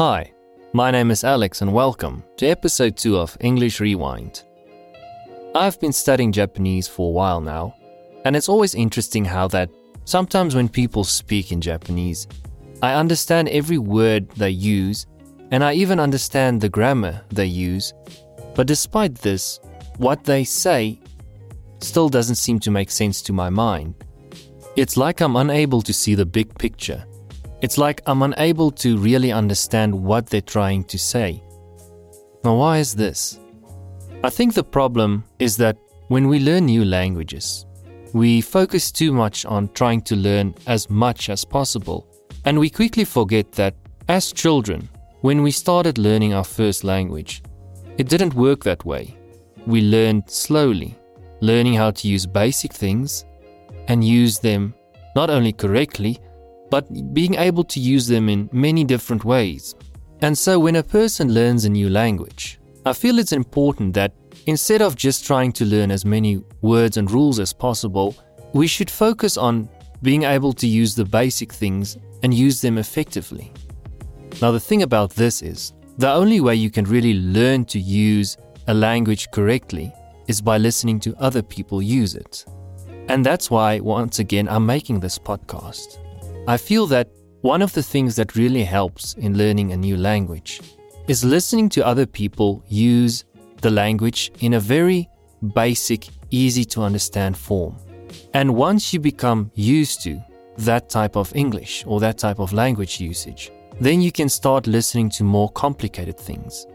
Hi, my name is Alex, and welcome to episode 2 of English Rewind. I've been studying Japanese for a while now, and it's always interesting how that sometimes when people speak in Japanese, I understand every word they use, and I even understand the grammar they use, but despite this, what they say still doesn't seem to make sense to my mind. It's like I'm unable to see the big picture. It's like I'm unable to really understand what they're trying to say. Now, why is this? I think the problem is that when we learn new languages, we focus too much on trying to learn as much as possible, and we quickly forget that as children, when we started learning our first language, it didn't work that way. We learned slowly, learning how to use basic things and use them not only correctly, but being able to use them in many different ways. And so, when a person learns a new language, I feel it's important that instead of just trying to learn as many words and rules as possible, we should focus on being able to use the basic things and use them effectively. Now, the thing about this is, the only way you can really learn to use a language correctly is by listening to other people use it. And that's why, once again, I'm making this podcast. I feel that one of the things that really helps in learning a new language is listening to other people use the language in a very basic, easy to understand form. And once you become used to that type of English or that type of language usage, then you can start listening to more complicated things.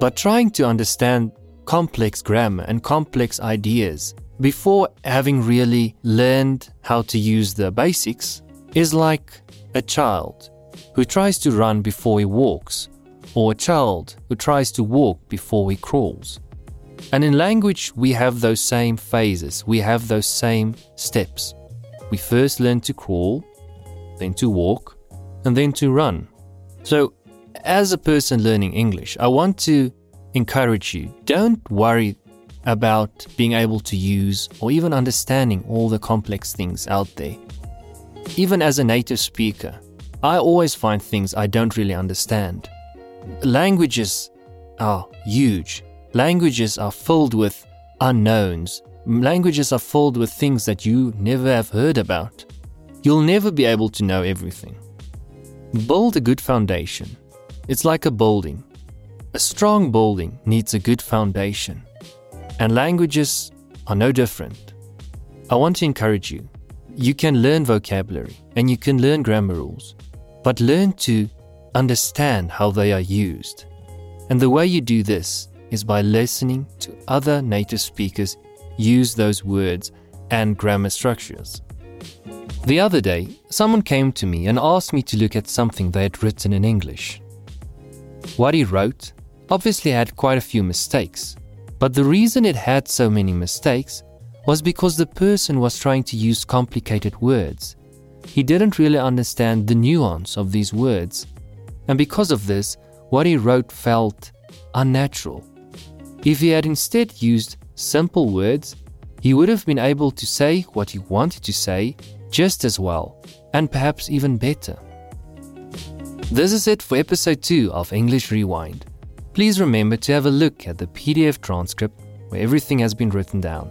But trying to understand complex grammar and complex ideas before having really learned how to use the basics is like a child who tries to run before he walks, or a child who tries to walk before he crawls. And in language, we have those same phases, we have those same steps. We first learn to crawl, then to walk, and then to run. So, as a person learning English, I want to encourage you don't worry about being able to use or even understanding all the complex things out there. Even as a native speaker, I always find things I don't really understand. Languages are huge. Languages are filled with unknowns. Languages are filled with things that you never have heard about. You'll never be able to know everything. Build a good foundation. It's like a building. A strong building needs a good foundation. And languages are no different. I want to encourage you. You can learn vocabulary and you can learn grammar rules, but learn to understand how they are used. And the way you do this is by listening to other native speakers use those words and grammar structures. The other day, someone came to me and asked me to look at something they had written in English. What he wrote obviously had quite a few mistakes, but the reason it had so many mistakes was because the person was trying to use complicated words. He didn't really understand the nuance of these words, and because of this, what he wrote felt unnatural. If he had instead used simple words, he would have been able to say what he wanted to say just as well, and perhaps even better. This is it for episode 2 of English Rewind. Please remember to have a look at the PDF transcript where everything has been written down.